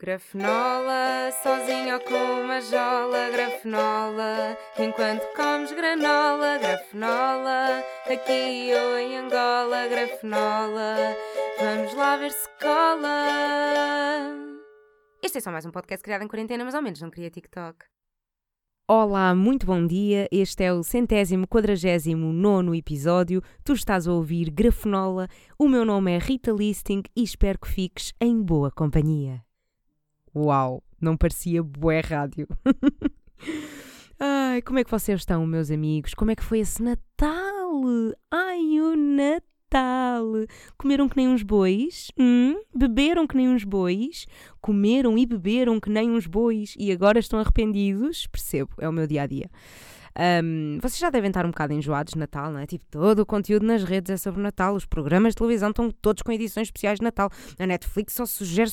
Grafenola, sozinho ou com uma jola, grafenola, enquanto comes granola, grafenola, aqui ou em Angola, grafenola, vamos lá ver se cola. Este é só mais um podcast criado em quarentena, mas ao menos não queria TikTok. Olá, muito bom dia. Este é o centésimo quadragésimo nono episódio. Tu estás a ouvir Grafenola. O meu nome é Rita Listing e espero que fiques em boa companhia. Uau, não parecia bué rádio. Ai, como é que vocês estão, meus amigos? Como é que foi esse Natal? Ai, o Natal! Comeram que nem uns bois? Hum? Beberam que nem uns bois? Comeram e beberam que nem uns bois e agora estão arrependidos? Percebo, é o meu dia a dia. Um, vocês já devem estar um bocado enjoados de Natal, não é? Tipo, todo o conteúdo nas redes é sobre Natal, os programas de televisão estão todos com edições especiais de Natal, a Netflix só sugere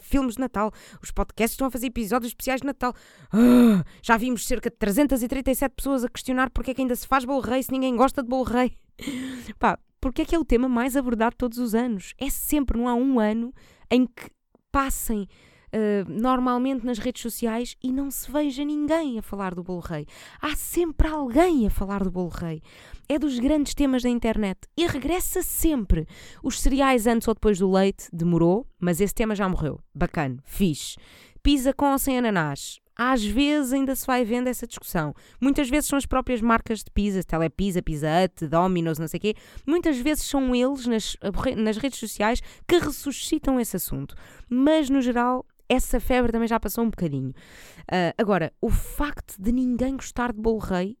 filmes de Natal, os podcasts estão a fazer episódios especiais de Natal. Uh, já vimos cerca de 337 pessoas a questionar porque é que ainda se faz bolo rei se ninguém gosta de bolo rei. Pá, porque é que é o tema mais abordado todos os anos? É sempre, não há um ano em que passem uh, normalmente nas redes sociais e não se veja ninguém a falar do bolo rei. Há sempre alguém a falar do bolo rei. É dos grandes temas da internet e regressa sempre. Os cereais antes ou depois do leite demorou, mas esse tema já morreu. Bacana, fixe. Pizza com ou sem ananás. Às vezes ainda se vai vendo essa discussão. Muitas vezes são as próprias marcas de pizza, Telepizza, Pizza Hut, Domino's, não sei o quê. Muitas vezes são eles, nas, nas redes sociais, que ressuscitam esse assunto. Mas, no geral, essa febre também já passou um bocadinho. Uh, agora, o facto de ninguém gostar de bolo rei,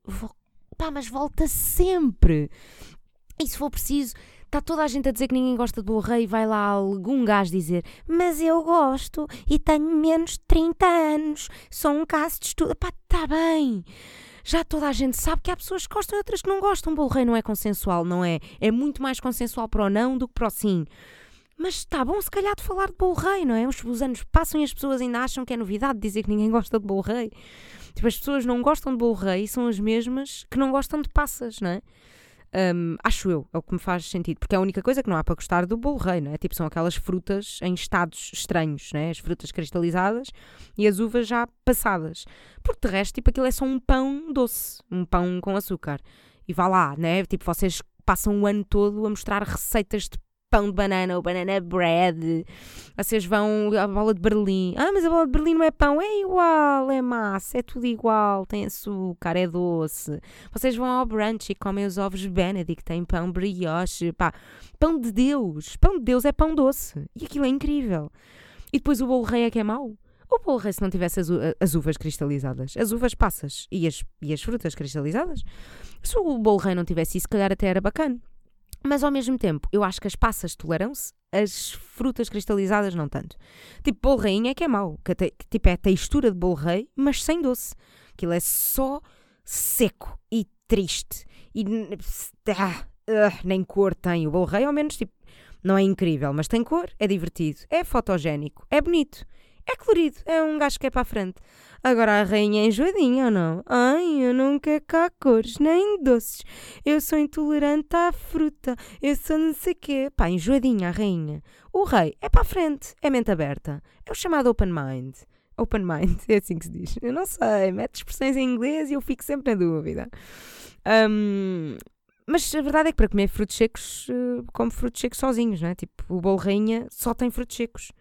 pá, mas volta sempre. E se for preciso, está toda a gente a dizer que ninguém gosta de bolo rei, vai lá algum gajo dizer, mas eu gosto e tenho menos de 30 anos, sou um caso de estudo. Pá, está bem já toda a gente sabe que há pessoas que gostam e outras que não gostam. Bolo rei não é consensual, não é? É muito mais consensual para o não do que para o sim. Mas está bom, se calhar, de falar de bolo rei, não é? Os, os, anos passam e as pessoas ainda acham que é novidade dizer que ninguém gosta de bolo rei. Tipo, as pessoas não gostam de bolo rei são as mesmas que não gostam de passas, não é? Um, acho eu, é o que me faz sentido, porque é a única coisa que não há para gostar do bolo rei, não é? Tipo, são aquelas frutas em estados estranhos, não é? As frutas cristalizadas e as uvas já passadas. Porque de resto, tipo, aquilo é só um pão doce, um pão com açúcar. E vá lá, né? Tipo, vocês passam o ano todo a mostrar receitas de pão de banana ou banana bread. Vocês vão à bola de Berlim. Ah, mas a bola de Berlim não é pão. É igual, é massa, é tudo igual. Tem açúcar, é doce. Vocês vão ao brunch e comem os ovos Benedict, tem pão brioche. Pá, pão de Deus. Pão de Deus é pão doce. E aquilo é incrível. E depois o bolo rei é que é mau. O bolo rei se não tivesse as, as, uvas cristalizadas, as uvas passas e as, e as frutas cristalizadas, se o bolo rei não tivesse isso, se calhar até era bacana. Mas ao mesmo tempo, eu acho que as passas toleram-se, as frutas cristalizadas não tanto. Tipo, bolo rainha é que é mau. Que, que, tipo, é a textura de bolo rei, mas sem doce. Aquilo é só seco e triste. E ah, uh, nem cor tem. O bolo rei, ao menos, tipo, não é incrível, mas tem cor, é divertido, é fotogénico, é bonito, é colorido, é um gajo que é para a frente. Agora a rainha é enjoadinha ou não? Ai, eu não quero cá cores, nem doces. Eu sou intolerante à fruta. Eu sou não sei quê. Pá, enjoadinha a rainha. O rei é para a frente, é mente aberta. É o chamado open mind. Open mind, é assim que se diz. Eu não sei, mete expressões em inglês e eu fico sempre na dúvida. Um, mas a verdade é que para comer frutos secos, uh, como frutos secos sozinhos, não é? Tipo, o bolo rainha só tem frutos secos.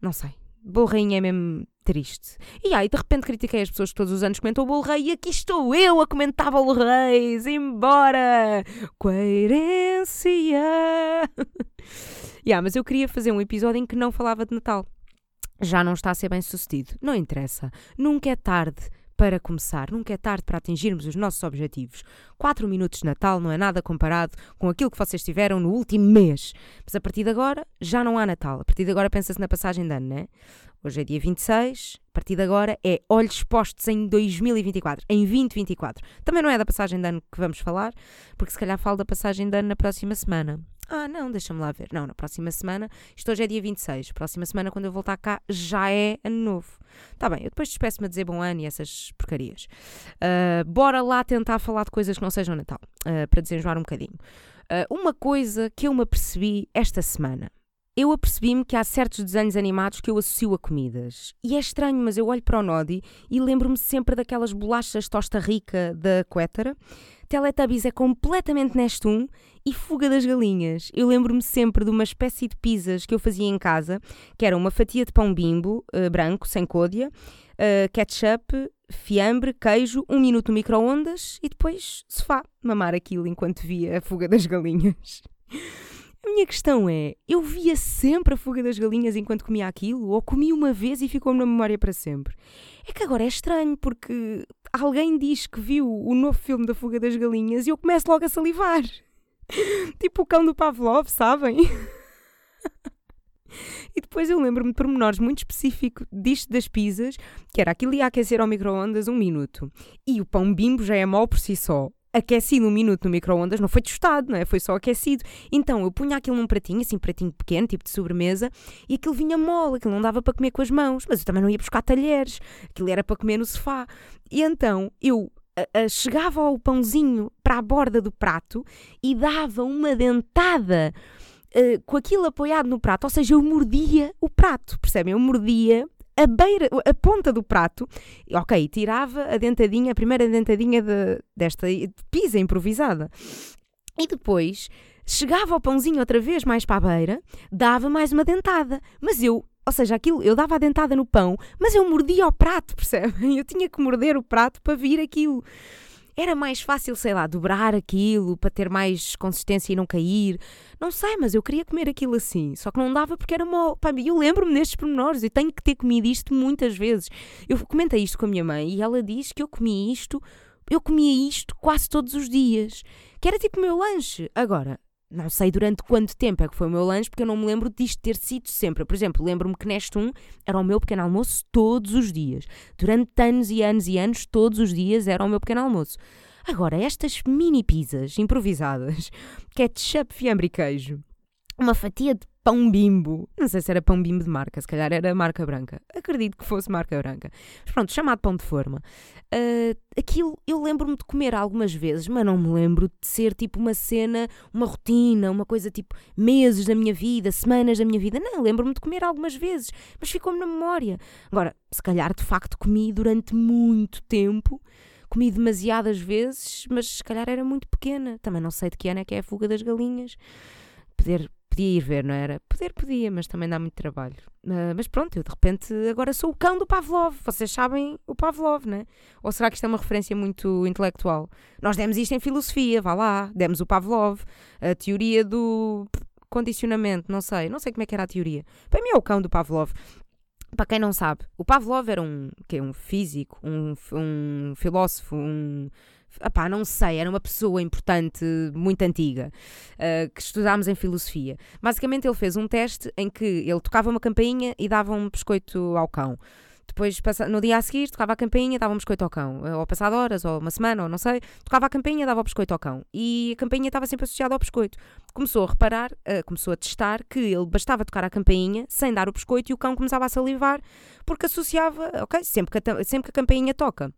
Não sei. Bolo é mesmo triste. E aí, de repente, critiquei as pessoas que todos os anos comentam o bolo rei e aqui estou eu a comentar bolo reis. Embora! Coerência! yeah, mas eu queria fazer um episódio em que não falava de Natal. Já não está a ser bem sucedido. Não interessa. Nunca é tarde para começar. Nunca é tarde para atingirmos os nossos objetivos. Quatro minutos de Natal não é nada comparado com aquilo que vocês tiveram no último mês. Mas a partir de agora já não há Natal. A partir de agora pensa-se na passagem de ano, né? Hoje é dia 26, a partir de agora é olhos postos em 2024, em 2024. Também não é da passagem de ano que vamos falar, porque se calhar falo da passagem de ano na próxima semana. Ah, não, deixa-me lá ver. Não, na próxima semana, isto hoje é dia 26. Próxima semana, quando eu voltar cá, já é ano novo. Tá bem, eu depois despeço-me a dizer bom ano e essas porcarias. Uh, bora lá tentar falar de coisas que não sejam Natal, uh, para desenjoar um bocadinho. Uh, uma coisa que eu me apercebi esta semana. Eu apercebi-me que há certos desenhos animados que eu associo a comidas. E é estranho, mas eu olho para o Nodi e lembro-me sempre daquelas bolachas tosta rica da Quétara. Teletubbies é completamente Nestum e Fuga das Galinhas. Eu lembro-me sempre de uma espécie de pizzas que eu fazia em casa, que era uma fatia de pão bimbo, uh, branco, sem côdea, uh, ketchup, fiambre, queijo, um minuto no micro-ondas e depois sofá, mamar aquilo enquanto via a Fuga das Galinhas. A minha questão é: eu via sempre a fuga das galinhas enquanto comia aquilo? Ou comi uma vez e ficou-me na memória para sempre? É que agora é estranho, porque alguém diz que viu o novo filme da fuga das galinhas e eu começo logo a salivar. tipo o cão do Pavlov, sabem? E depois eu lembro-me de pormenores muito específicos disto das pizzas, que era aquilo ia aquecer ao micro-ondas um minuto. E o pão bimbo já é mau por si só aquecido um minuto no micro-ondas, não foi tostado, não é? Foi só aquecido. Então eu punha aquilo num pratinho, assim, pratinho pequeno, tipo de sobremesa, e aquilo vinha mole, aquilo não dava para comer com as mãos, mas eu também não ia buscar talheres, aquilo era para comer no sofá. E então eu a, a, chegava ao pãozinho para a borda do prato e dava uma dentada. Uh, com aquilo apoiado no prato, ou seja, eu mordia o prato, percebem? Eu mordia a beira, a ponta do prato, ok, tirava a dentadinha, a primeira dentadinha de, desta pizza improvisada. E depois chegava ao pãozinho outra vez mais para a beira, dava mais uma dentada. Mas eu, ou seja, aquilo, eu dava a dentada no pão, mas eu mordia o prato, percebem? Eu tinha que morder o prato para vir aquilo. Era mais fácil, sei lá, dobrar aquilo para ter mais consistência e não cair. Não sei, mas eu queria comer aquilo assim. Só que não dava porque era mó. Pá, eu lembro-me destes pormenores. Eu tenho que ter comido isto muitas vezes. Eu comentei isto com a minha mãe e ela diz que eu comia isto. Eu comia isto quase todos os dias. Que era tipo o meu lanche. Agora, não sei durante quanto tempo é que foi o meu lanche, porque eu não me lembro disto ter sido sempre. Por exemplo, lembro-me que neste um era o meu pequeno almoço todos os dias. Durante anos e anos e anos, todos os dias era o meu pequeno almoço. Agora, estas mini pizzas improvisadas, ketchup, fiambre e queijo, uma fatia de pão bimbo. Não sei se era pão bimbo de marca, se calhar era marca branca. Acredito que fosse marca branca. Mas pronto, chamado pão de forma. Uh, aquilo eu lembro-me de comer algumas vezes, mas não me lembro de ser tipo uma cena, uma rotina, uma coisa tipo meses da minha vida, semanas da minha vida. Não, lembro-me de comer algumas vezes, mas ficou-me na memória. Agora, se calhar de facto comi durante muito tempo. Comi demasiadas vezes, mas se calhar era muito pequena. Também não sei de que ano é que é a fuga das galinhas. Poder podia ir ver, não era? Poder podia, mas também dá muito trabalho. Uh, mas pronto, eu de repente agora sou o cão do Pavlov. Vocês sabem o Pavlov, né? Ou será que isto é uma referência muito intelectual? Nós demos isto em filosofia, vá lá, demos o Pavlov, a teoria do condicionamento, não sei, não sei como é que era a teoria. Para mim é o cão do Pavlov. Para quem não sabe, o Pavlov era um, que um físico, um, um filósofo, um Epá, não sei, era uma pessoa importante, muito antiga, uh, que estudámos em filosofia. Basicamente, ele fez um teste em que ele tocava uma campainha e dava um biscoito ao cão. Depois, no dia a seguir, tocava a campainha dava um biscoito ao cão. Eh, ou passado horas, ou uma semana, ou não sei, tocava a campainha dava o biscoito ao cão. E a campainha estava sempre associada ao biscoito. Começou a reparar, uh, começou a testar que ele bastava tocar a campainha sem dar o biscoito e o cão começava a salivar porque associava, ok, sempre que a, sempre que a campainha toca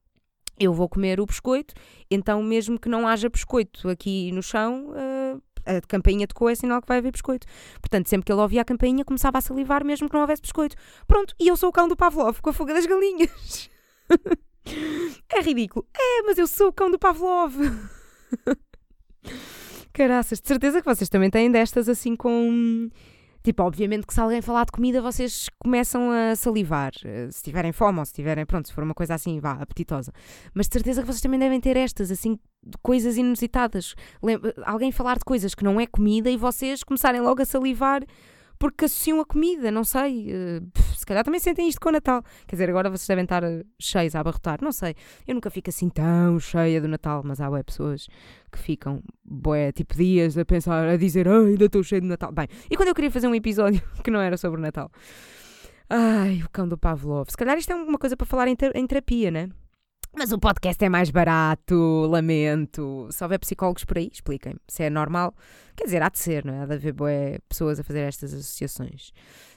eu vou comer o biscoito, então mesmo que não haja biscoito aqui no chão, uh, a campainha tocou, é sinal que vai haver biscoito. Portanto, sempre que ele ouvia a campainha, começava a salivar mesmo que não houvesse biscoito. Pronto, e eu sou o cão do Pavlov com a fuga das galinhas. é ridículo. É, mas eu sou o cão do Pavlov. Caraças, de certeza que vocês também têm destas assim com Tipo, obviamente que se alguém falar de comida, vocês começam a salivar. Eh, se tiverem fome ou se tiverem, pronto, se for uma coisa assim, vá, apetitosa. Mas de certeza que vocês também devem ter estas, assim, coisas inusitadas. alguém falar de coisas que não é comida e vocês começarem logo a salivar porque associam a comida, não sei. Uh, se calhar também sentem isto com o Natal. Quer dizer, agora vocês devem estar eh, cheios a abarrotar, não sei. Eu nunca fico assim tão cheia do Natal, mas há ué, pessoas que ficam, bué, tipo dias a pensar, a dizer, ai, ainda estou cheio de Natal. Bem, e quando eu queria fazer um episódio que não era sobre o Natal? Ai, o cão do Pavlov. Se calhar isto é uma coisa para falar em, ter em terapia, né? Mas o podcast é mais barato, lamento. Se houver psicólogos por aí, expliquem-me. Se é normal. Quer dizer, há de ser, não é? Há de haver boé pessoas a fazer estas associações.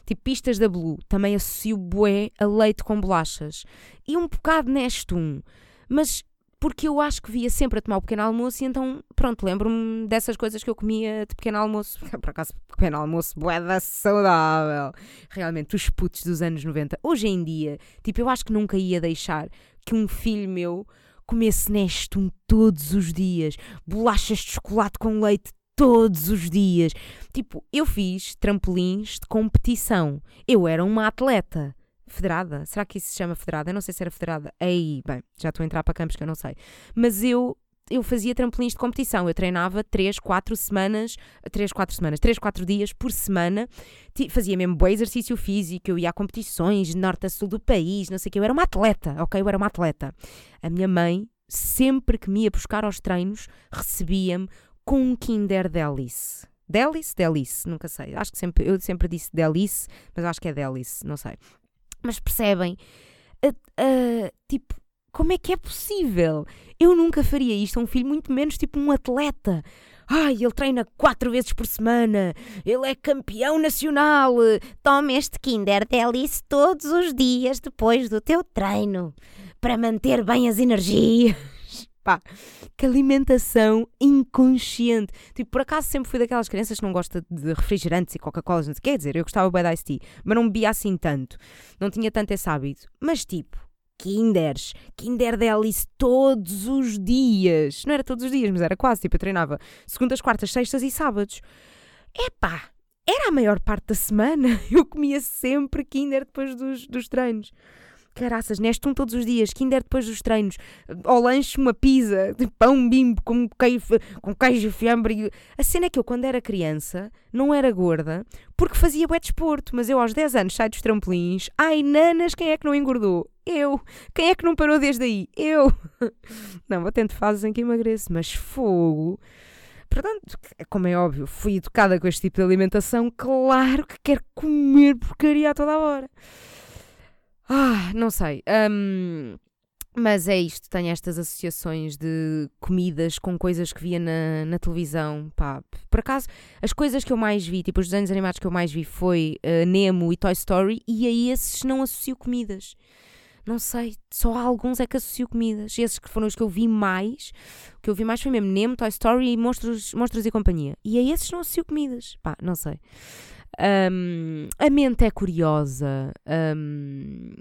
Tipo, pistas da Blue. Também associo boé a leite com bolachas. E um bocado Nestum. Mas porque eu acho que via sempre a tomar o pequeno almoço e então, pronto, lembro-me dessas coisas que eu comia de pequeno almoço. Por acaso, pequeno almoço, boeda saudável. Realmente, os putos dos anos 90. Hoje em dia, tipo, eu acho que nunca ia deixar que um filho meu comesse Nestum todos os dias, bolachas de chocolate com leite todos os dias. Tipo, eu fiz trampolins de competição. Eu era uma atleta. Federada? Será que isso se chama federada? Eu não sei se era federada. Aí, bem, já estou a entrar para campos que eu não sei. Mas eu eu fazia trampolins de competição. Eu treinava 3, 4 semanas, 3, 4 semanas, 3, 4 dias por semana. Fazia mesmo bom exercício físico, eu ia a competições norte a sul do país, não sei o que. Eu era uma atleta, ok? Eu era uma atleta. A minha mãe, sempre que me ia buscar aos treinos, recebia-me com um Kinder Delice. Delice? Delice, nunca sei. Acho que sempre, eu sempre disse Delice, mas acho que é Delice, não sei. Mas percebem? Tipo, como é que é possível? Eu nunca faria isto a um filho, muito menos tipo um atleta. Ai, ele treina quatro vezes por semana. Ele é campeão nacional. Toma este Kinder Delice todos os dias depois do teu treino para manter bem as energias. Pá, que alimentação inconsciente. Tipo, por acaso sempre fui daquelas crianças que não gosta de refrigerantes e Coca-Cola. Quer dizer, eu gostava bem da Ice Tea, mas não bebia assim tanto. Não tinha tanto esse hábito. Mas tipo, Kinders, Kinder Delice todos os dias. Não era todos os dias, mas era quase. Tipo, eu treinava segundas, quartas, sextas e sábados. Epá, era a maior parte da semana. Eu comia sempre Kinder depois dos, dos treinos. Caraças, Nestum todos os dias, Kinder depois dos treinos, ao lanche uma pizza, de pão bimbo com queijo, com queijo fiambre. A cena é que eu, quando era criança, não era gorda, porque fazia bué desporto, mas eu aos 10 anos saio dos trampolins, ai nanas, quem é que não engordou? Eu. Quem é que não parou desde aí? Eu. Não, vou tendo fases em que emagreço, mas fogo. Portanto, como é óbvio, fui educada com este tipo de alimentação, claro que quero comer porcaria a toda a hora. Ah, não sei. Um, mas é isto, tenho estas associações de comidas com coisas que via na, na televisão. Pá, por acaso, as coisas que eu mais vi, tipo os desenhos animados que eu mais vi foi uh, Nemo e Toy Story, e a esses não associo comidas. Não sei, só alguns é que associo comidas. Esses que foram os que eu vi mais, o que eu vi mais foi mesmo Nemo, Toy Story e Monstros, Monstros e Companhia. E a esses não associo comidas. Pá, não sei. Um, a mente é curiosa. Um,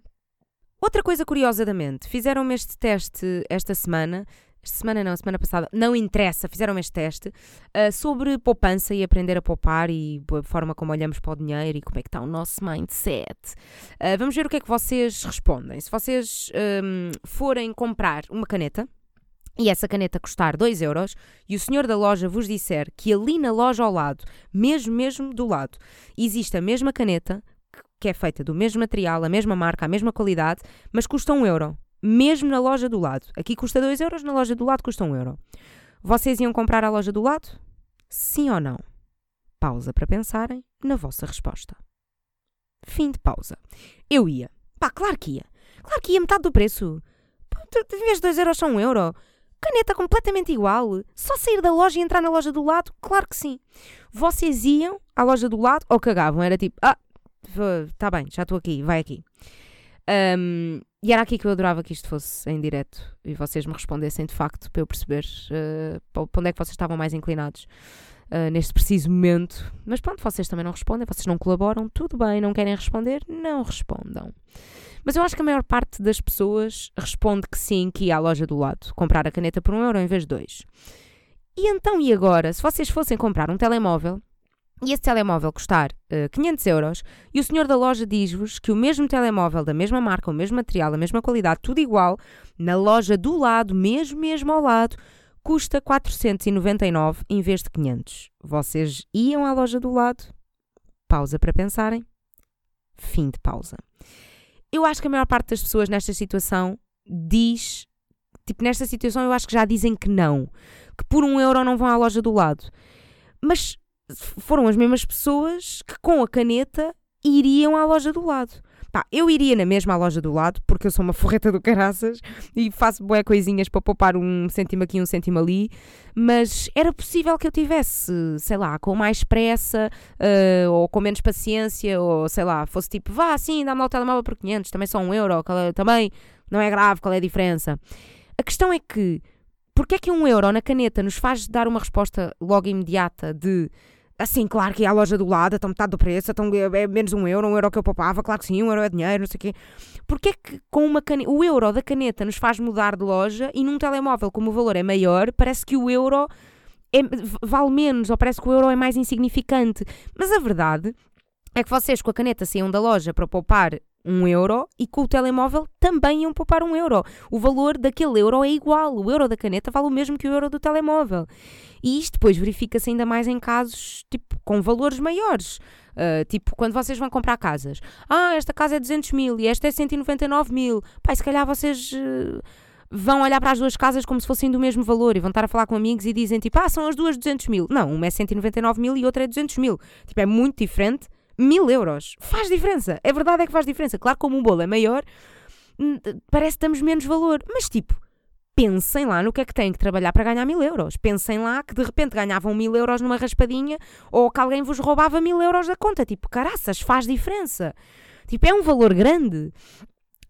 outra coisa curiosa da mente, fizeram-me este teste esta semana. Esta semana não, semana passada, não interessa, fizeram-me este teste uh, sobre poupança e aprender a poupar e a forma como olhamos para o dinheiro e como é que está o nosso mindset. Uh, vamos ver o que é que vocês respondem. Se vocês um, forem comprar uma caneta, e essa caneta custar 2 euros e o senhor da loja vos disser que ali na loja ao lado, mesmo mesmo do lado, existe a mesma caneta, que é feita do mesmo material, a mesma marca, a mesma qualidade, mas custa 1 um euro, mesmo na loja do lado. Aqui custa 2 euros, na loja do lado custa 1 um euro. Vocês iam comprar a loja do lado? Sim ou não? Pausa para pensarem na vossa resposta. Fim de pausa. Eu ia. Pá, claro que ia. Claro que ia metade do preço. Em vez de 2 euros são 1 um euro. Caneta completamente igual. Só sair da loja e entrar na loja do lado? Claro que sim. Vocês iam à loja do lado ou cagavam? Era tipo, ah, tá bem, já estou aqui, vai aqui. Um, e era aqui que eu adorava que isto fosse em direto e vocês me respondessem de facto para eu perceber uh, para onde é que vocês estavam mais inclinados uh, neste preciso momento. Mas pronto, vocês também não respondem, vocês não colaboram, tudo bem, não querem responder, não respondam. Mas eu acho que a maior parte das pessoas responde que sim, que ia à loja do lado comprar a caneta por um euro em vez de dois. E então, e agora? Se vocês fossem comprar um telemóvel e esse telemóvel custar uh, 500 euros e o senhor da loja diz-vos que o mesmo telemóvel, da mesma marca, o mesmo material, a mesma qualidade, tudo igual, na loja do lado, mesmo, mesmo ao lado, custa 499 em vez de 500. Vocês iam à loja do lado? Pausa para pensarem. Fim de pausa eu acho que a maior parte das pessoas nesta situação diz. Tipo, nesta situação eu acho que já dizem que não. Que por um euro não vão à loja do lado. Mas foram as mesmas pessoas que com a caneta iriam à loja do lado. Pá, eu iria na mesma loja do lado, porque eu sou uma forreta do caraças e faço boé coisinhas para poupar um cêntimo aqui, um cêntimo ali, mas era possível que eu tivesse, sei lá, com mais pressa uh, ou com menos paciência, ou sei lá, fosse tipo, vá assim, dá-me o telemóvel por 500, também só um euro, também não é grave, qual é a diferença? A questão é que, porque é que um euro na caneta nos faz dar uma resposta logo imediata de Assim, claro que é a loja do lado, então metade do preço, então é menos um euro, um euro que eu poupava, claro que sim, um euro é dinheiro, não sei o quê. Porquê é que com uma caneta, o euro da caneta nos faz mudar de loja e num telemóvel, como o valor é maior, parece que o euro é, vale menos, ou parece que o euro é mais insignificante. Mas a verdade é que vocês com a caneta saíam da loja para poupar um euro e com o telemóvel também iam poupar um euro. O valor daquele euro é igual. O euro da caneta vale o mesmo que o euro do telemóvel. E isto depois verifica-se ainda mais em casos tipo, com valores maiores. Uh, tipo, quando vocês vão comprar casas. Ah, esta casa é 200 mil e esta é 199 mil. Pai, se calhar vocês... Uh, vão olhar para as duas casas como se fossem do mesmo valor e vão estar a falar com amigos e dizem tipo, ah, são as duas 200 mil. Não, uma é 199 mil e outra é 200 mil. Tipo, é muito diferente mil euros. Faz diferença. É verdade é que faz diferença. Claro, como um bolo é maior, hum, parece que damos menos valor. Mas tipo, pensem lá no que é que têm que trabalhar para ganhar mil euros. Pensem lá que de repente ganhavam mil euros numa raspadinha ou que alguém vos roubava mil euros da conta. Tipo, caraças, faz diferença. Tipo, é um valor grande.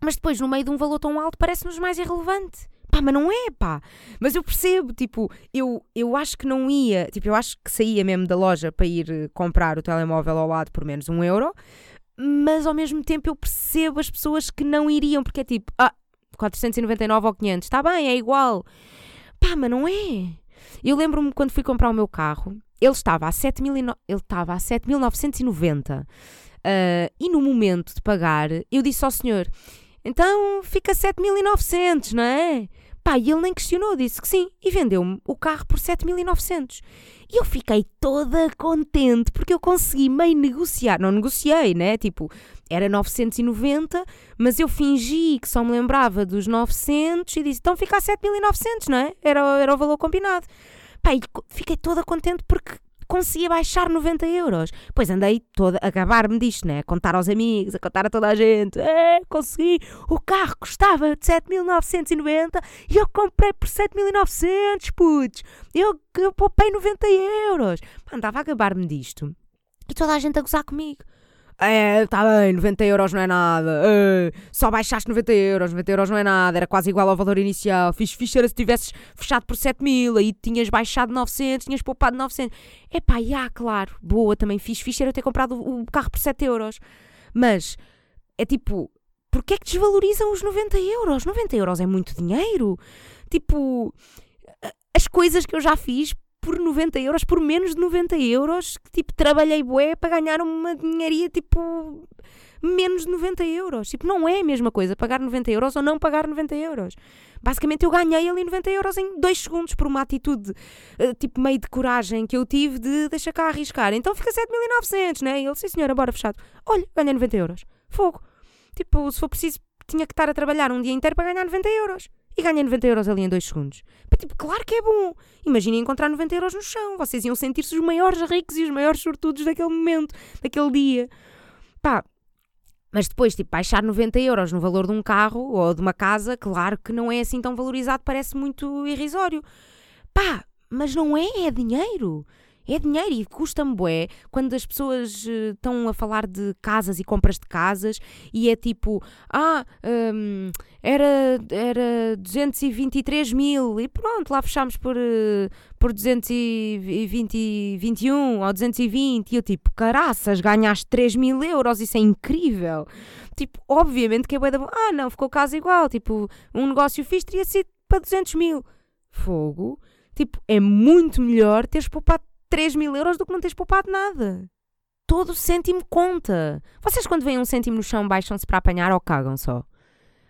Mas depois, no meio de um valor tão alto, parece-nos mais irrelevante. Pá, mas não é, pá. Mas eu percebo, tipo, eu, eu acho que não ia, tipo, eu acho que saía mesmo da loja para ir eh, comprar o telemóvel ao lado por menos um euro, mas ao mesmo tempo eu percebo as pessoas que não iriam, porque é tipo, ah, 499 ou 500, está bem, é igual. Pá, mas não é. Eu lembro-me quando fui comprar o meu carro, ele estava a 7.990 uh, e no momento de pagar, eu disse ao senhor, então fica 7.900, não é? Pá, e ele nem questionou, disse que sim, e vendeu-me o carro por 7.900. E eu fiquei toda contente porque eu consegui meio negociar. Não negociei, né? Tipo, era 990, mas eu fingi que só me lembrava dos 900 e disse, então fica a 7.900, não é? Era, era o valor combinado. Pá, e fiquei toda contente porque conseguia baixar 90 euros. Pois andei toda a gabar-me disto, né? A contar aos amigos, a contar a toda a gente. É, consegui. O carro custava de 7.990 e eu comprei por 7.900, putz. Eu, eu poupei 90 euros. Andava a gabar-me disto. E toda a gente a gozar comigo. É, está bem, 90 euros não é nada. É, só baixaste 90 euros, 90 euros não é nada, era quase igual ao valor inicial. Fiz era se tivesses fechado por 7 mil, aí tinhas baixado 900, tinhas poupado 900. É pá, já, claro, boa, também fiz fixe era ter comprado o carro por 7 euros. Mas, é tipo, porquê é que desvalorizam os 90 euros? 90 euros é muito dinheiro. Tipo, as coisas que eu já fiz por 90 euros, por menos de 90 euros, que tipo, trabalhei bué para ganhar uma dinharia tipo menos de 90 euros. Tipo, não é a mesma coisa pagar 90 euros ou não pagar 90 euros. Basicamente, eu ganhei ali 90 euros em 2 segundos por uma atitude, uh, tipo, meio de coragem que eu tive de deixar cá arriscar. Então fica 7.900, né? E ele, sim senhora, bora fechado. Olha, ganhei 90 euros. Fogo. Tipo, se for preciso, tinha que estar a trabalhar um dia inteiro para ganhar 90 euros e ganhei 90 euros ali em 2 segundos. Pá, tipo, claro que é bom. Imaginem encontrar 90 euros no chão. Vocês iam sentir-se os maiores ricos e os maiores sortudos daquele momento, daquele dia. Pá, mas depois, tipo, baixar 90 euros no valor de um carro ou de uma casa, claro que não é assim tão valorizado, parece muito irrisório. Pá, mas não é, é dinheiro. É dinheiro e custa-me bué quando as pessoas uh, estão a falar de casas e compras de casas e é tipo, ah, um, era, era 223 mil e pronto, lá fechámos por, uh, por 221 ou 220 e eu tipo, caraças, ganhaste 3 mil euros, isso é incrível. Tipo, obviamente que é bué da bom. Ah, não, ficou casa igual, tipo, um negócio fixe teria sido para 200 mil. Fogo. Tipo, é muito melhor teres poupado 3 mil euros do que não teres poupado nada. Todo cêntimo conta. Vocês, quando veem um cêntimo no chão, baixam-se para apanhar ou cagam só?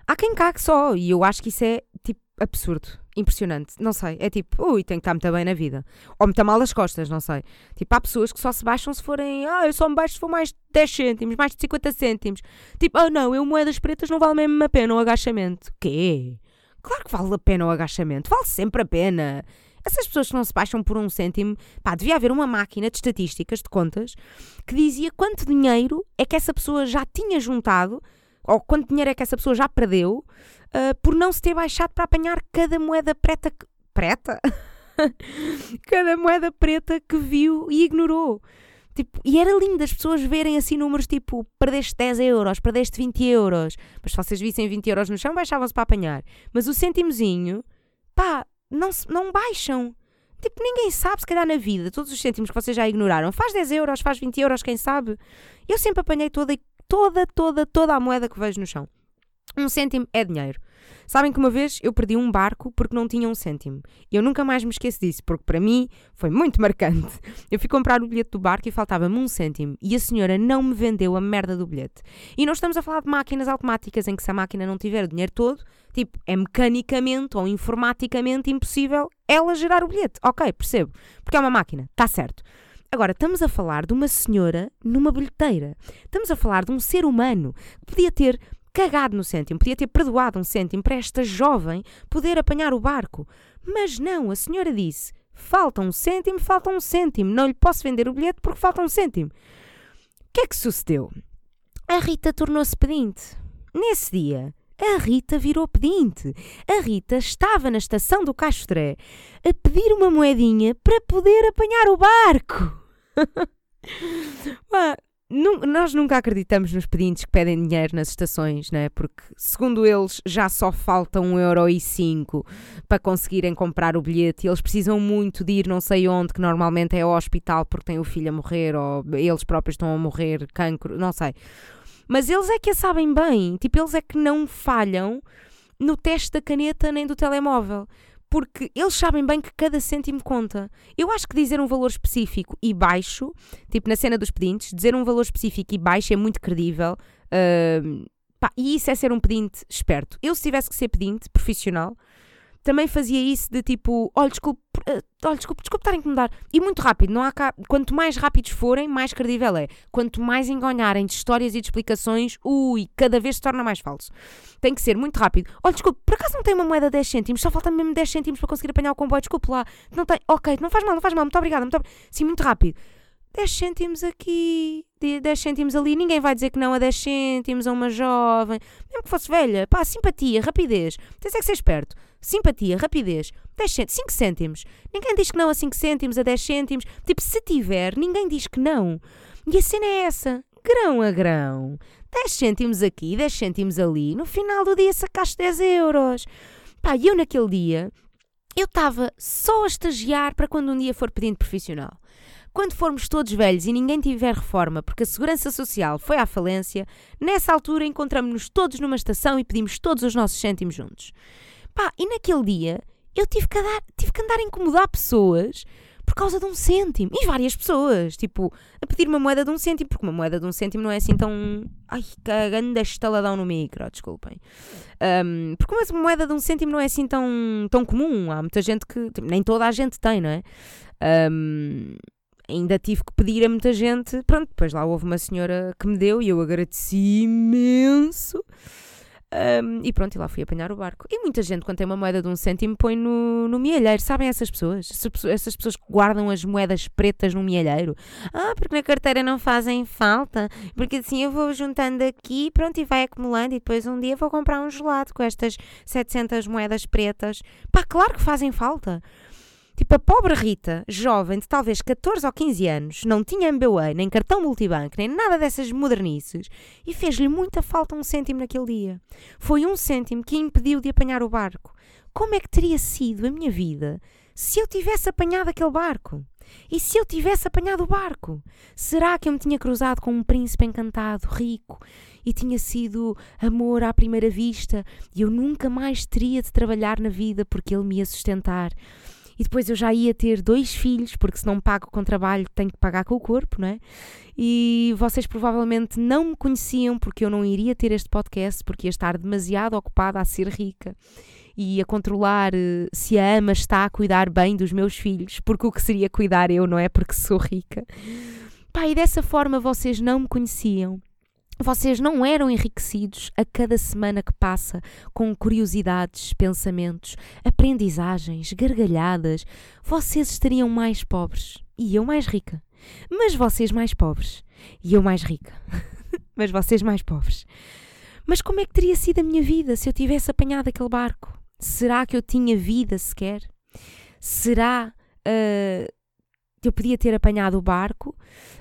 Há quem cague só, e eu acho que isso é tipo absurdo, impressionante. Não sei, é tipo, ui, tem que estar muito bem na vida. Ou muito mal as costas, não sei. Tipo, há pessoas que só se baixam se forem, ah, eu só me baixo se for mais de 10 cêntimos, mais de 50 cêntimos. Tipo, ah, não, eu moedas pretas não vale mesmo a pena o agachamento. Quê? Claro que vale a pena o agachamento, vale sempre a pena. Essas pessoas que não se baixam por um cêntimo, pá, devia haver uma máquina de estatísticas, de contas, que dizia quanto dinheiro é que essa pessoa já tinha juntado, ou quanto dinheiro é que essa pessoa já perdeu, uh, por não se ter baixado para apanhar cada moeda preta. Que... Preta? cada moeda preta que viu e ignorou. Tipo, e era lindo as pessoas verem assim números tipo perdeste 10 euros, perdeste 20 euros. Mas se vocês vissem 20 euros no chão, baixavam-se para apanhar. Mas o cêntimozinho pá, não, não baixam. Tipo, ninguém sabe, se calhar na vida, todos os cêntimos que vocês já ignoraram, faz 10 euros, faz 20 euros, quem sabe? Eu sempre apanhei toda, toda, toda, toda a moeda que vejo no chão. Um cêntimo é dinheiro. Sabem que uma vez eu perdi um barco porque não tinha um cêntimo. E eu nunca mais me esqueço disso, porque para mim foi muito marcante. Eu fui comprar o bilhete do barco e faltava-me um cêntimo. E a senhora não me vendeu a merda do bilhete. E nós estamos a falar de máquinas automáticas em que se a máquina não tiver o dinheiro todo, tipo, é mecanicamente ou informaticamente impossível ela gerar o bilhete. Ok, percebo. Porque é uma máquina. Está certo. Agora, estamos a falar de uma senhora numa bilheteira. Estamos a falar de um ser humano que podia ter cagado no cêntimo, podia ter perdoado um cêntimo para esta jovem poder apanhar o barco. Mas não, a senhora disse: falta um cêntimo, falta um cêntimo, não lhe posso vender o bilhete porque falta um cêntimo. O que é que sucedeu? A Rita tornou-se pedinte. Nesse dia, a Rita virou pedinte. A Rita estava na estação do Castré a pedir uma moedinha para poder apanhar o barco. nós nunca acreditamos nos pedintes que pedem dinheiro nas estações, né? Porque, segundo eles, já só falta um euro e cinco para conseguirem comprar o bilhete e eles precisam muito de ir não sei onde, que normalmente é ao hospital porque tem o filho a morrer ou eles próprios estão a morrer, cancro, não sei. Mas eles é que a sabem bem, tipo, eles é que não falham no teste da caneta nem do telemóvel porque eles sabem bem que cada cêntimo conta. Eu acho que dizer um valor específico e baixo, tipo na cena dos pedintes, dizer um valor específico e baixo é muito credível. Uh, pá, e isso é ser um pedinte esperto. Eu, se tivesse que ser pedinte profissional, também fazia isso de tipo, olha, desculpe, uh, olha, desculpe, desculpe estar a incomodar. E muito rápido, não há cá, quanto mais rápidos forem, mais credível é. Quanto mais enganarem de histórias e de explicações, ui, cada vez se torna mais falso. Tem que ser muito rápido. Olha, desculpe, por acaso não tem uma moeda de 10 cêntimos? Só falta mesmo 10 cêntimos para conseguir apanhar o comboio, desculpe lá. Não tem, ok, não faz mal, não faz mal, muito obrigada, muito obrigada. Sim, muito rápido. 10 cêntimos aqui, 10 cêntimos ali, ninguém vai dizer que não a 10 cêntimos a uma jovem, mesmo que fosse velha, pá, simpatia, rapidez, tens é que ser esperto, simpatia, rapidez, 10 cêntimos, 5 cêntimos, ninguém diz que não a 5 cêntimos, a 10 cêntimos, tipo, se tiver, ninguém diz que não, e a cena é essa, grão a grão, 10 cêntimos aqui, 10 cêntimos ali, no final do dia sacaste 10 euros, pá, eu naquele dia, eu estava só a estagiar para quando um dia for pedindo profissional. Quando formos todos velhos e ninguém tiver reforma porque a segurança social foi à falência, nessa altura encontramos-nos todos numa estação e pedimos todos os nossos cêntimos juntos. Pá, e naquele dia eu tive que andar, tive que andar a incomodar pessoas por causa de um cêntimo. E várias pessoas, tipo, a pedir uma moeda de um cêntimo, porque uma moeda de um cêntimo não é assim tão. Ai, cagando estaladão no micro, desculpem. Um, porque uma moeda de um cêntimo não é assim tão, tão comum. Há muita gente que. Tipo, nem toda a gente tem, não é? Um, ainda tive que pedir a muita gente. Pronto, depois lá houve uma senhora que me deu e eu agradeci imenso. Um, e pronto, e lá fui apanhar o barco. E muita gente, quando tem uma moeda de um cêntimo, põe no, no mielheiro. Sabem essas pessoas? Essas pessoas que guardam as moedas pretas no mielheiro. Ah, porque na carteira não fazem falta. Porque assim eu vou juntando aqui, pronto, e vai acumulando. E depois um dia vou comprar um gelado com estas 700 moedas pretas. Pá, claro que fazem falta. Tipo, a pobre Rita, jovem de talvez 14 ou 15 anos, não tinha MBA, nem cartão multibanco, nem nada dessas modernices, e fez-lhe muita falta um cêntimo naquele dia. Foi um cêntimo que impediu de apanhar o barco. Como é que teria sido a minha vida se eu tivesse apanhado aquele barco? E se eu tivesse apanhado o barco? Será que eu me tinha cruzado com um príncipe encantado, rico, e tinha sido amor à primeira vista, e eu nunca mais teria de trabalhar na vida porque ele me ia sustentar? E depois eu já ia ter dois filhos, porque se não pago com trabalho tenho que pagar com o corpo, não é? E vocês provavelmente não me conheciam porque eu não iria ter este podcast, porque ia estar demasiado ocupada a ser rica e a controlar eh, se a ama está a cuidar bem dos meus filhos, porque o que seria cuidar eu, não é? Porque sou rica. Pá, e dessa forma vocês não me conheciam vocês não eram enriquecidos a cada semana que passa com curiosidades, pensamentos, aprendizagens, gargalhadas. Vocês estariam mais pobres e eu mais rica. Mas vocês mais pobres e eu mais rica. Mas vocês mais pobres. Mas como é que teria sido a minha vida se eu tivesse apanhado aquele barco? Será que eu tinha vida sequer? Será uh, eu podia ter apanhado o barco,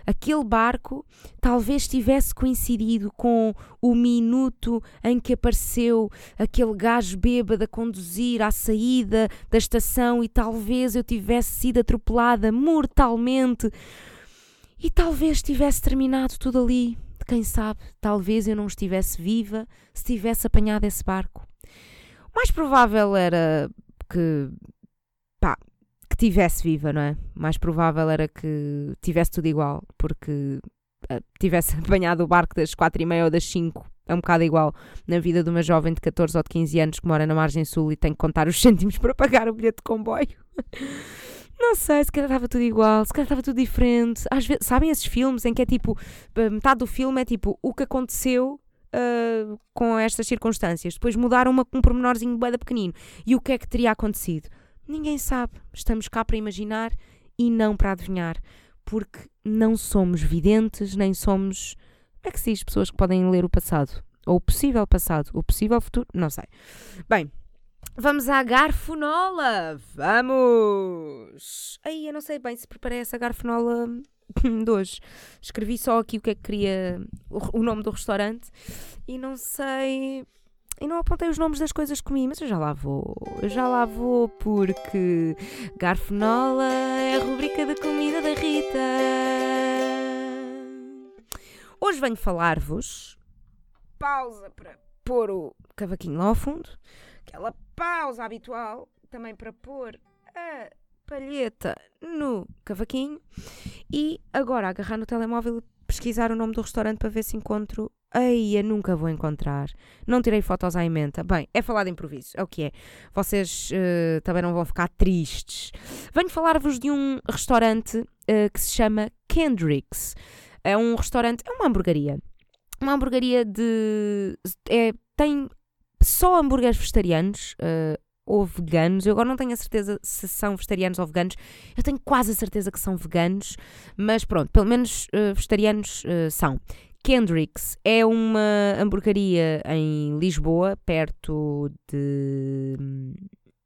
aquele barco talvez tivesse coincidido com o minuto em que apareceu aquele gajo bêbado a conduzir à saída da estação e talvez eu tivesse sido atropelada mortalmente e talvez tivesse terminado tudo ali. Quem sabe, talvez eu não estivesse viva se tivesse apanhado esse barco. O mais provável era que que tivesse viva, não é? Mais provável era que tivesse tudo igual, porque uh, tivesse apanhado o barco das quatro e meia ou das cinco. É um bocado igual na vida de uma jovem de 14 ou de 15 anos que mora na margem sul e tem que contar os cêntimos para pagar o bilhete de comboio. Não sei, se calhar estava tudo igual, se calhar estava tudo diferente. Às vezes, sabem esses filmes em que é tipo, metade do filme é tipo o que aconteceu uh, com estas circunstâncias. Depois mudaram uma, um pormenorzinho bem pequenino. E o que é que teria acontecido? Ninguém sabe. Estamos cá para imaginar e não para adivinhar. Porque não somos videntes, nem somos. Como é que se diz? Pessoas que podem ler o passado. Ou o possível passado. O possível futuro. Não sei. Bem, vamos à garfonola. Vamos! Aí eu não sei bem se preparei essa garfonola de hoje. Escrevi só aqui o que é que queria. O, nome do restaurante. E não sei e não apontei os nomes das coisas que comi, mas eu já lá vou. Eu já lá vou porque Garfonola é a rubrica da comida da Rita. Hoje venho falar-vos. Pausa para pôr o cavaquinho lá ao fundo. Aquela pausa habitual também para pôr a palheta no cavaquinho. E agora agarrar no telemóvel e pesquisar o nome do restaurante para ver se encontro Ei, eu nunca vou encontrar. Não tirei fotos à emenda. Bem, é falar de improviso, é o que é. Vocês uh, também não vão ficar tristes. Venho falar-vos de um restaurante uh, que se chama Kendrick's. É um restaurante, é uma hamburgueria. Uma hamburgueria de. É, tem só hambúrgueres vegetarianos. Uh, ou veganos. Eu agora não tenho a certeza se são vegetarianos ou veganos. Eu tenho quase a certeza que são veganos, mas pronto, pelo menos uh, vegetarianos uh, são. Kendrick's é uma hamburgueria em Lisboa, perto de.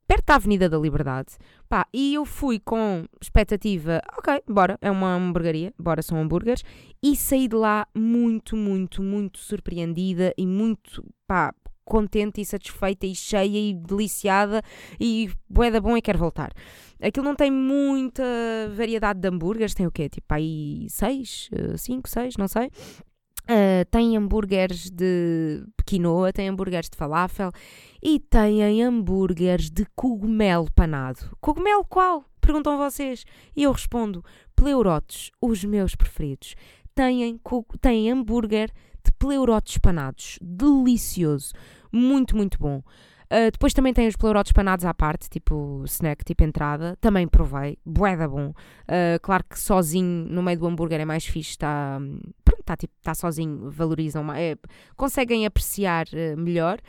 perto da Avenida da Liberdade. Pá, e eu fui com expectativa, ok, bora, é uma hamburgueria, bora, são hambúrgueres, e saí de lá muito, muito, muito surpreendida e muito, pá, contente e satisfeita e cheia e deliciada e boeda bom e quero voltar. Aquilo não tem muita variedade de hambúrgueres, tem o quê? Tipo aí seis, eh, cinco, seis, não sei. Uh, tem hambúrgueres de quinoa, tem hambúrgueres de falafel e têm hambúrgueres de cogumelo panado. Cogumelo qual? Perguntam vocês. E eu respondo: pleurotes, os meus preferidos. Têm, têm hambúrguer de pleurotes panados. Delicioso. Muito, muito bom. Uh, depois também tem os pleurotes panados à parte, tipo snack, tipo entrada. Também provei. Boeda bom. Uh, claro que sozinho, no meio do hambúrguer é mais fixe. Está está tipo, tá sozinho, valorizam, é, conseguem apreciar uh, melhor.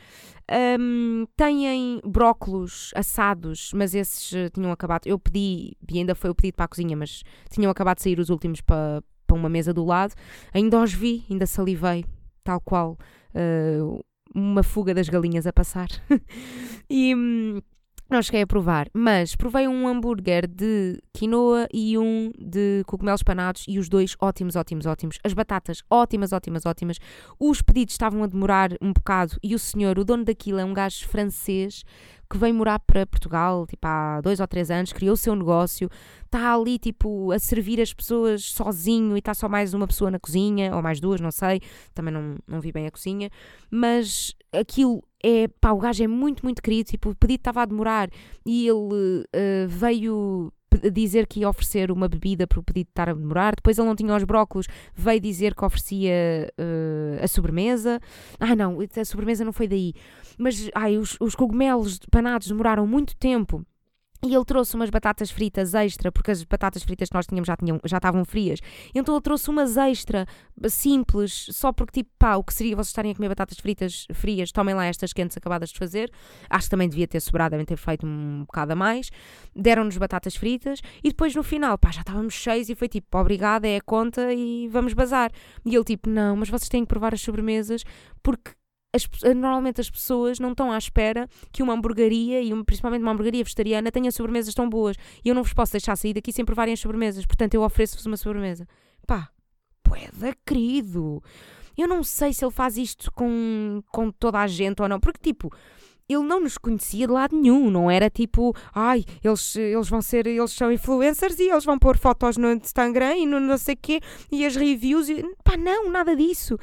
Um, têm brócolos assados, mas esses uh, tinham acabado. Eu pedi, e ainda foi o pedido para a cozinha, mas tinham acabado de sair os últimos para, para uma mesa do lado. Ainda os vi, ainda salivei, tal qual uh, uma fuga das galinhas a passar. e. Um, não cheguei a provar, mas provei um hambúrguer de quinoa e um de cogumelos panados e os dois ótimos, ótimos, ótimos. As batatas ótimas, ótimas, ótimas. Os pedidos estavam a demorar um bocado e o senhor, o dono daquilo, é um gajo francês que veio morar para Portugal, tipo, há dois ou três anos, criou o seu negócio, está ali, tipo, a servir as pessoas sozinho e está só mais uma pessoa na cozinha, ou mais duas, não sei, também não, não vi bem a cozinha, mas aquilo é, pá, o gajo é muito, muito querido, tipo, o pedido estava a demorar e ele uh, veio dizer que ia oferecer uma bebida para o pedido estar a demorar. Depois ele não tinha os brócolos, veio dizer que oferecia uh, a sobremesa. Ah, não, a sobremesa não foi daí. Mas ai, os, os cogumelos panados demoraram muito tempo e ele trouxe umas batatas fritas extra, porque as batatas fritas que nós tínhamos já, tinham, já estavam frias. Então ele trouxe umas extra, simples, só porque, tipo, pá, o que seria vocês estarem a comer batatas fritas frias, tomem lá estas quentes acabadas de fazer. Acho que também devia ter sobrado, devem ter feito um bocado a mais. Deram-nos batatas fritas e depois no final, pá, já estávamos cheios e foi tipo, obrigada, é a conta e vamos bazar. E ele, tipo, não, mas vocês têm que provar as sobremesas porque as, normalmente as pessoas não estão à espera que uma hamburgueria, e principalmente uma hamburgueria vegetariana, tenha sobremesas tão boas. E eu não vos posso deixar sair daqui sem provarem as sobremesas. Portanto, eu ofereço-vos uma sobremesa. Pá, poeda querido. Eu não sei se ele faz isto com, com toda a gente ou não. Porque, tipo, ele não nos conhecia de lado nenhum, não era tipo, ai, eles, eles vão ser, eles são influencers e eles vão pôr fotos no Instagram e no não sei quê, e as reviews, e, pá, não, nada disso.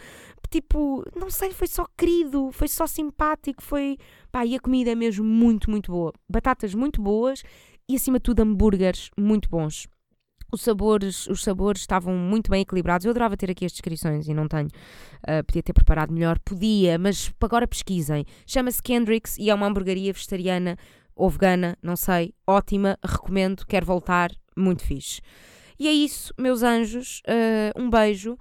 Tipo, não sei, foi só querido, foi só simpático, foi, pá, e a comida é mesmo muito, muito boa. Batatas muito boas e acima de tudo hambúrgueres muito bons. Os sabores, os sabores estavam muito bem equilibrados. Eu adorava ter aqui as descrições e não tenho. Uh, podia ter preparado melhor, podia, mas agora pesquisem. Chama-se Kendricks e é uma hamburgueria vegetariana ou vegana, não sei. Ótima, recomendo, quero voltar, muito fixe. E é isso, meus anjos. Uh, um beijo.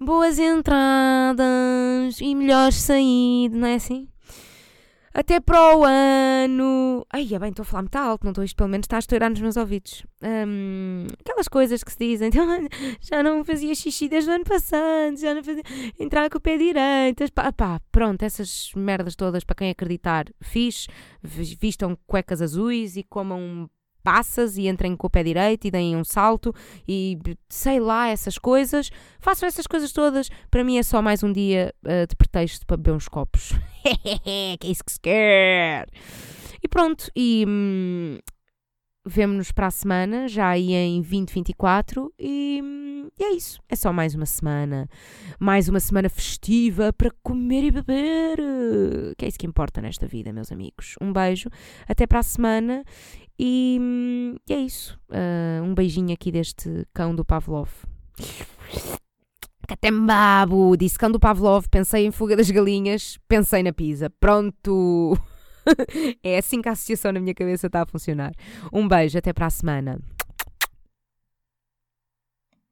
Boas entradas e melhores saídas, não é assim? Até para o ano. Ai, é bem, estou a falar muito alto, não estou isto, pelo menos está a estourar nos meus ouvidos. Um, aquelas coisas que se dizem, já não fazia xixi desde o ano passado, já não fazia. entrar com o pé direito. Pá, pá, pronto, essas merdas todas, para quem acreditar, fiz. Vistam cuecas azuis e comam passas e entrem com o pé direito e deem um salto e sei lá, essas coisas. Façam essas coisas todas. Para mim é só mais um dia uh, de pretexto para beber uns copos. que é isso que se quer. E pronto, e hum, vemo-nos para a semana, já aí em 2024, e, e é isso. É só mais uma semana. Mais uma semana festiva para comer e beber. Que é isso que importa nesta vida, meus amigos. Um beijo, até para a semana e, e é isso. Uh, um beijinho aqui deste cão do Pavlov. Catembabo! Disse cão do Pavlov, pensei em fuga das galinhas, pensei na pizza. Pronto! é assim que a associação na minha cabeça está a funcionar. Um beijo, até para a semana.